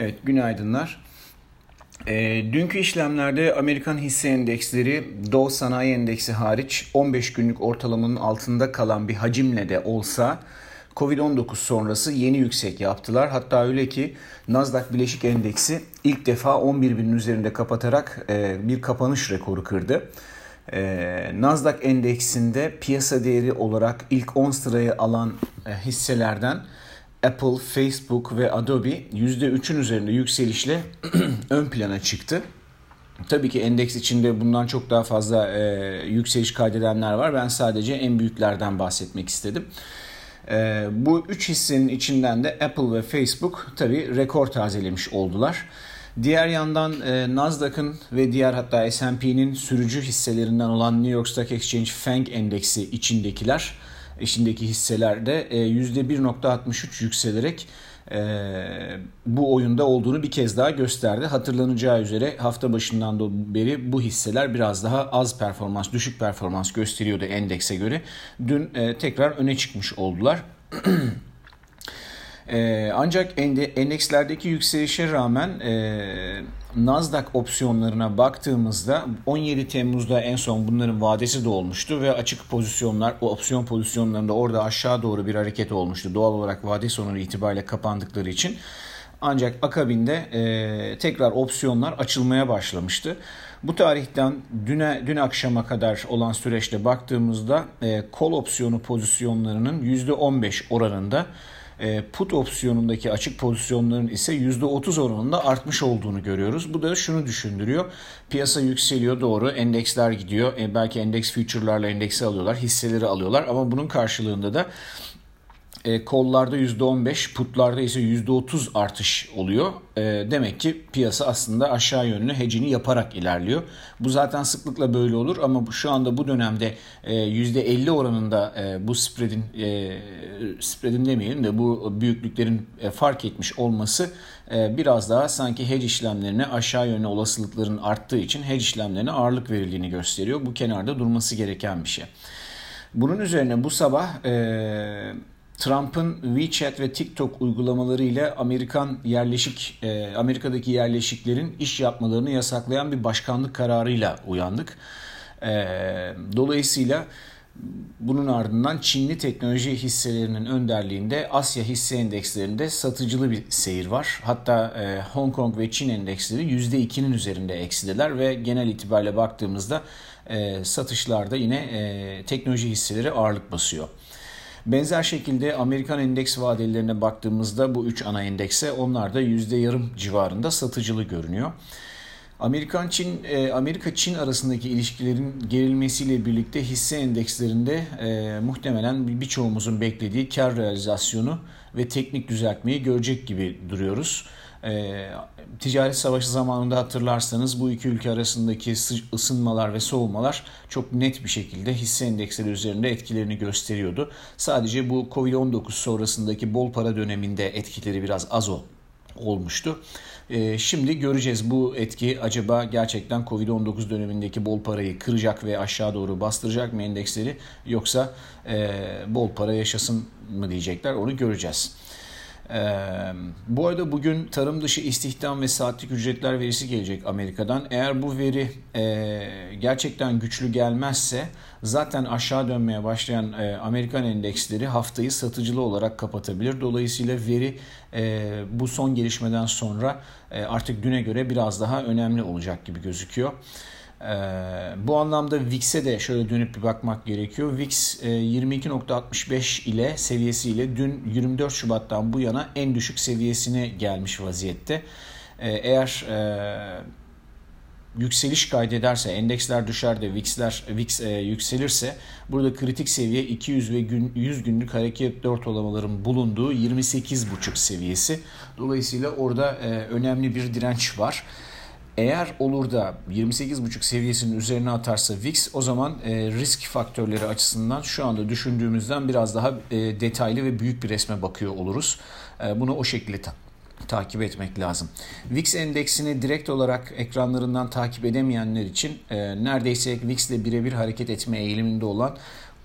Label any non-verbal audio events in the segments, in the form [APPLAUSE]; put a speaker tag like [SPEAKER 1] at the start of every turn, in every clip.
[SPEAKER 1] Evet, günaydınlar. E, dünkü işlemlerde Amerikan hisse endeksleri Dow Sanayi Endeksi hariç 15 günlük ortalamanın altında kalan bir hacimle de olsa Covid-19 sonrası yeni yüksek yaptılar. Hatta öyle ki Nasdaq Bileşik Endeksi ilk defa 11 binin üzerinde kapatarak e, bir kapanış rekoru kırdı. E, Nasdaq Endeksinde piyasa değeri olarak ilk 10 sırayı alan e, hisselerden Apple, Facebook ve Adobe %3'ün üzerinde yükselişle [CLEARS THROAT] ön plana çıktı. Tabii ki endeks içinde bundan çok daha fazla e, yükseliş kaydedenler var. Ben sadece en büyüklerden bahsetmek istedim. E, bu üç hissenin içinden de Apple ve Facebook tabii rekor tazelemiş oldular. Diğer yandan e, Nasdaq'ın ve diğer hatta S&P'nin sürücü hisselerinden olan New York Stock Exchange FANG endeksi içindekiler içindeki hisselerde %1.63 e, yükselerek e, bu oyunda olduğunu bir kez daha gösterdi. Hatırlanacağı üzere hafta başından beri bu hisseler biraz daha az performans, düşük performans gösteriyordu endekse göre. Dün e, tekrar öne çıkmış oldular. [CLEARS THROAT] Ee, ancak endekslerdeki yükselişe rağmen e, Nasdaq opsiyonlarına baktığımızda 17 Temmuz'da en son bunların vadesi de olmuştu ve açık pozisyonlar, o opsiyon pozisyonlarında orada aşağı doğru bir hareket olmuştu. Doğal olarak vade sonu itibariyle kapandıkları için. Ancak akabinde e, tekrar opsiyonlar açılmaya başlamıştı. Bu tarihten düne, dün akşama kadar olan süreçte baktığımızda e, kol opsiyonu pozisyonlarının %15 oranında e, put opsiyonundaki açık pozisyonların ise %30 oranında artmış olduğunu görüyoruz. Bu da şunu düşündürüyor. Piyasa yükseliyor doğru endeksler gidiyor. E, belki endeks future'larla endeksi alıyorlar hisseleri alıyorlar ama bunun karşılığında da e, kollarda %15, putlarda ise %30 artış oluyor. E, demek ki piyasa aslında aşağı yönlü hecini yaparak ilerliyor. Bu zaten sıklıkla böyle olur ama şu anda bu dönemde e, %50 oranında e, bu spreadin, e, spreadin demeyelim de bu büyüklüklerin e, fark etmiş olması e, biraz daha sanki hedge işlemlerine aşağı yönlü olasılıkların arttığı için hedge işlemlerine ağırlık verildiğini gösteriyor. Bu kenarda durması gereken bir şey. Bunun üzerine bu sabah e, Trump'ın WeChat ve TikTok uygulamaları ile Amerikan yerleşik e, Amerika'daki yerleşiklerin iş yapmalarını yasaklayan bir başkanlık kararıyla uyandık. E, dolayısıyla bunun ardından Çinli teknoloji hisselerinin önderliğinde Asya hisse endekslerinde satıcılı bir seyir var. Hatta e, Hong Kong ve Çin endeksleri %2'nin üzerinde eksideler ve genel itibariyle baktığımızda e, satışlarda yine e, teknoloji hisseleri ağırlık basıyor. Benzer şekilde Amerikan endeks vadelerine baktığımızda bu üç ana endekse onlar da yarım civarında satıcılı görünüyor. Amerikan Çin e, Amerika Çin arasındaki ilişkilerin gerilmesiyle birlikte hisse endekslerinde e, muhtemelen birçoğumuzun beklediği kar realizasyonu ve teknik düzeltmeyi görecek gibi duruyoruz. E, ticaret savaşı zamanında hatırlarsanız bu iki ülke arasındaki ısınmalar ve soğumalar çok net bir şekilde hisse endeksleri üzerinde etkilerini gösteriyordu. Sadece bu Covid-19 sonrasındaki bol para döneminde etkileri biraz az o olmuştu. Ee, şimdi göreceğiz bu etki acaba gerçekten Covid-19 dönemindeki bol parayı kıracak ve aşağı doğru bastıracak mı endeksleri yoksa e, bol para yaşasın mı diyecekler onu göreceğiz. Ee, bu arada bugün tarım dışı istihdam ve saatlik ücretler verisi gelecek Amerika'dan. Eğer bu veri e, gerçekten güçlü gelmezse zaten aşağı dönmeye başlayan e, Amerikan endeksleri haftayı satıcılı olarak kapatabilir. Dolayısıyla veri e, bu son gelişmeden sonra e, artık düne göre biraz daha önemli olacak gibi gözüküyor. Ee, bu anlamda VIX'e de şöyle dönüp bir bakmak gerekiyor. VIX e, 22.65 ile seviyesiyle dün 24 Şubat'tan bu yana en düşük seviyesine gelmiş vaziyette. Ee, eğer e, yükseliş kaydederse, endeksler düşer de VIX'ler VIX e, yükselirse burada kritik seviye 200 ve gün, 100 günlük hareket ortalamaların bulunduğu 28.5 seviyesi. Dolayısıyla orada e, önemli bir direnç var. Eğer olur da 28.5 seviyesinin üzerine atarsa VIX o zaman e, risk faktörleri açısından şu anda düşündüğümüzden biraz daha e, detaylı ve büyük bir resme bakıyor oluruz. E, bunu o şekilde ta- takip etmek lazım. VIX endeksini direkt olarak ekranlarından takip edemeyenler için e, neredeyse VIX ile birebir hareket etme eğiliminde olan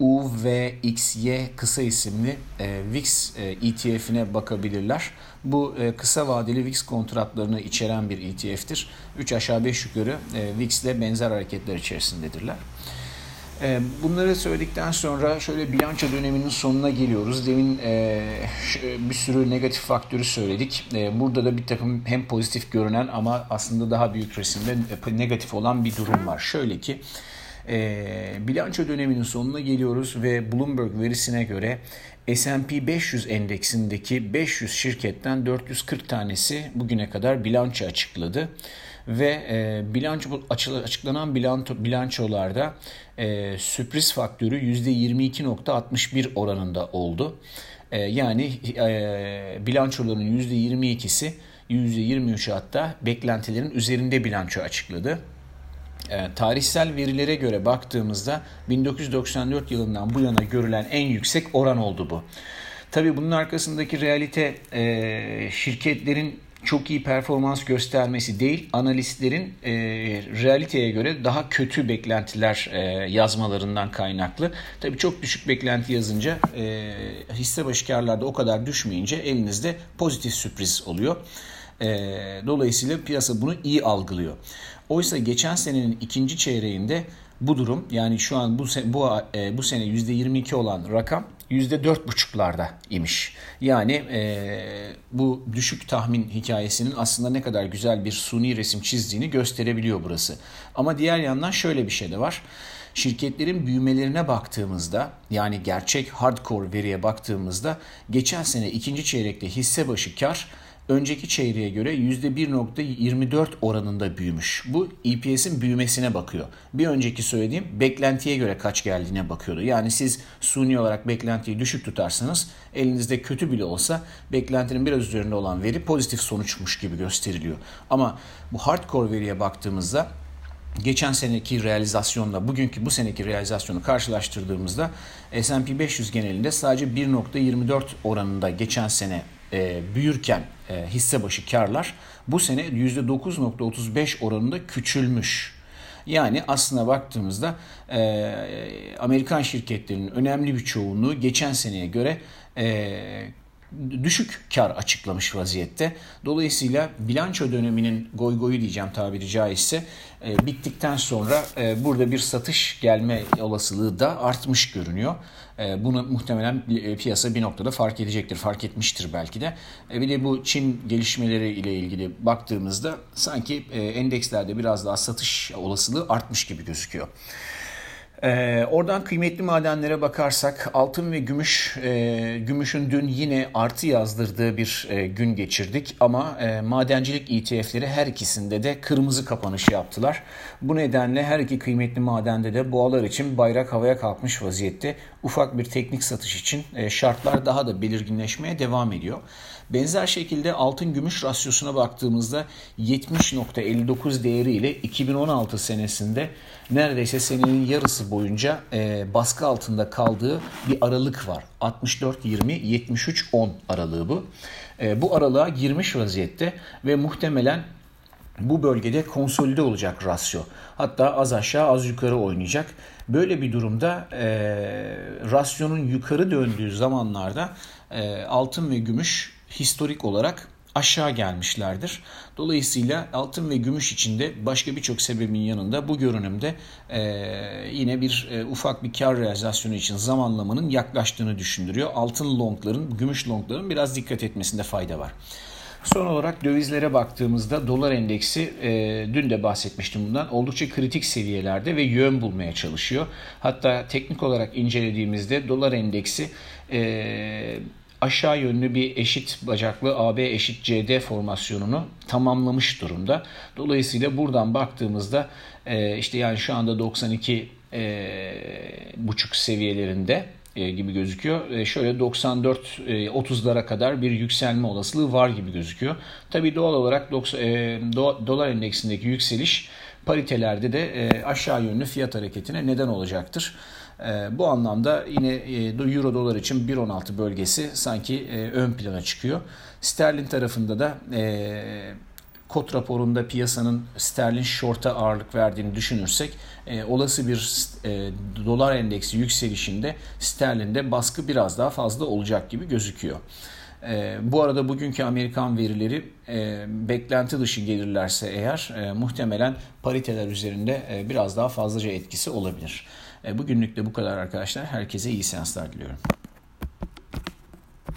[SPEAKER 1] UVXY kısa isimli e, VIX e, ETF'ine bakabilirler. Bu e, kısa vadeli VIX kontratlarını içeren bir ETF'tir. 3 aşağı 5 yukarı e, VIX ile benzer hareketler içerisindedirler. E, bunları söyledikten sonra şöyle bilanço döneminin sonuna geliyoruz. Demin e, bir sürü negatif faktörü söyledik. E, burada da bir takım hem pozitif görünen ama aslında daha büyük resimde negatif olan bir durum var. Şöyle ki e, bilanço döneminin sonuna geliyoruz ve Bloomberg verisine göre S&P 500 endeksindeki 500 şirketten 440 tanesi bugüne kadar bilanço açıkladı ve e, bilanço açıklanan bilanço, bilançolarda e, sürpriz faktörü %22.61 oranında oldu. E, yani e, bilançoların %22'si %23'ü hatta beklentilerin üzerinde bilanço açıkladı. E, tarihsel verilere göre baktığımızda 1994 yılından bu yana görülen en yüksek oran oldu bu. Tabii bunun arkasındaki realite e, şirketlerin çok iyi performans göstermesi değil, analistlerin e, realiteye göre daha kötü beklentiler e, yazmalarından kaynaklı. Tabii çok düşük beklenti yazınca e, hisse başı o kadar düşmeyince elinizde pozitif sürpriz oluyor. E, dolayısıyla piyasa bunu iyi algılıyor. Oysa geçen senenin ikinci çeyreğinde bu durum yani şu an bu bu e, bu sene %22 olan rakam %4,5'larda imiş. Yani e, bu düşük tahmin hikayesinin aslında ne kadar güzel bir suni resim çizdiğini gösterebiliyor burası. Ama diğer yandan şöyle bir şey de var. Şirketlerin büyümelerine baktığımızda yani gerçek hardcore veriye baktığımızda geçen sene ikinci çeyrekte hisse başı kar önceki çeyreğe göre %1.24 oranında büyümüş. Bu EPS'in büyümesine bakıyor. Bir önceki söylediğim beklentiye göre kaç geldiğine bakıyordu. Yani siz suni olarak beklentiyi düşük tutarsanız elinizde kötü bile olsa beklentinin biraz üzerinde olan veri pozitif sonuçmuş gibi gösteriliyor. Ama bu hardcore veriye baktığımızda geçen seneki realizasyonla bugünkü bu seneki realizasyonu karşılaştırdığımızda S&P 500 genelinde sadece 1.24 oranında geçen sene e, büyürken e, hisse başı karlar bu sene %9.35 oranında küçülmüş. Yani aslına baktığımızda e, Amerikan şirketlerinin önemli bir çoğunluğu geçen seneye göre e, düşük kar açıklamış vaziyette. Dolayısıyla bilanço döneminin goy goyu diyeceğim tabiri caizse e, bittikten sonra e, burada bir satış gelme olasılığı da artmış görünüyor. E, bunu muhtemelen e, piyasa bir noktada fark edecektir, fark etmiştir belki de. E, bir de bu Çin gelişmeleri ile ilgili baktığımızda sanki e, endekslerde biraz daha satış olasılığı artmış gibi gözüküyor. Ee, oradan kıymetli madenlere bakarsak altın ve gümüş, e, gümüşün dün yine artı yazdırdığı bir e, gün geçirdik ama e, madencilik ETF'leri her ikisinde de kırmızı kapanış yaptılar. Bu nedenle her iki kıymetli madende de boğalar için bayrak havaya kalkmış vaziyette. Ufak bir teknik satış için e, şartlar daha da belirginleşmeye devam ediyor. Benzer şekilde altın gümüş rasyosuna baktığımızda 70.59 değeri ile 2016 senesinde neredeyse senenin yarısı boyunca e, baskı altında kaldığı bir aralık var. 64-20-73-10 aralığı bu. E, bu aralığa girmiş vaziyette ve muhtemelen bu bölgede konsolide olacak rasyo. Hatta az aşağı az yukarı oynayacak. Böyle bir durumda e, rasyonun yukarı döndüğü zamanlarda e, altın ve gümüş historik olarak aşağı gelmişlerdir. Dolayısıyla altın ve gümüş içinde başka birçok sebebin yanında bu görünümde e, yine bir e, ufak bir kar realizasyonu için zamanlamanın yaklaştığını düşündürüyor. Altın longların, gümüş longların biraz dikkat etmesinde fayda var. Son olarak dövizlere baktığımızda dolar endeksi e, dün de bahsetmiştim bundan oldukça kritik seviyelerde ve yön bulmaya çalışıyor. Hatta teknik olarak incelediğimizde dolar endeksi e, aşağı yönlü bir eşit bacaklı AB eşit CD formasyonunu tamamlamış durumda. Dolayısıyla buradan baktığımızda e, işte yani şu anda 92 e, buçuk seviyelerinde gibi gözüküyor. Şöyle 94 30'lara kadar bir yükselme olasılığı var gibi gözüküyor. Tabii doğal olarak dolar endeksindeki yükseliş paritelerde de aşağı yönlü fiyat hareketine neden olacaktır. E, bu anlamda yine e, Euro dolar için 1.16 bölgesi sanki e, ön plana çıkıyor. Sterlin tarafında da e, Kot raporunda piyasanın sterlin short'a ağırlık verdiğini düşünürsek e, olası bir e, dolar endeksi yükselişinde sterlinde baskı biraz daha fazla olacak gibi gözüküyor. E, bu arada bugünkü Amerikan verileri e, beklenti dışı gelirlerse eğer e, muhtemelen pariteler üzerinde e, biraz daha fazlaca etkisi olabilir. E, bugünlük de bu kadar arkadaşlar. Herkese iyi seanslar diliyorum.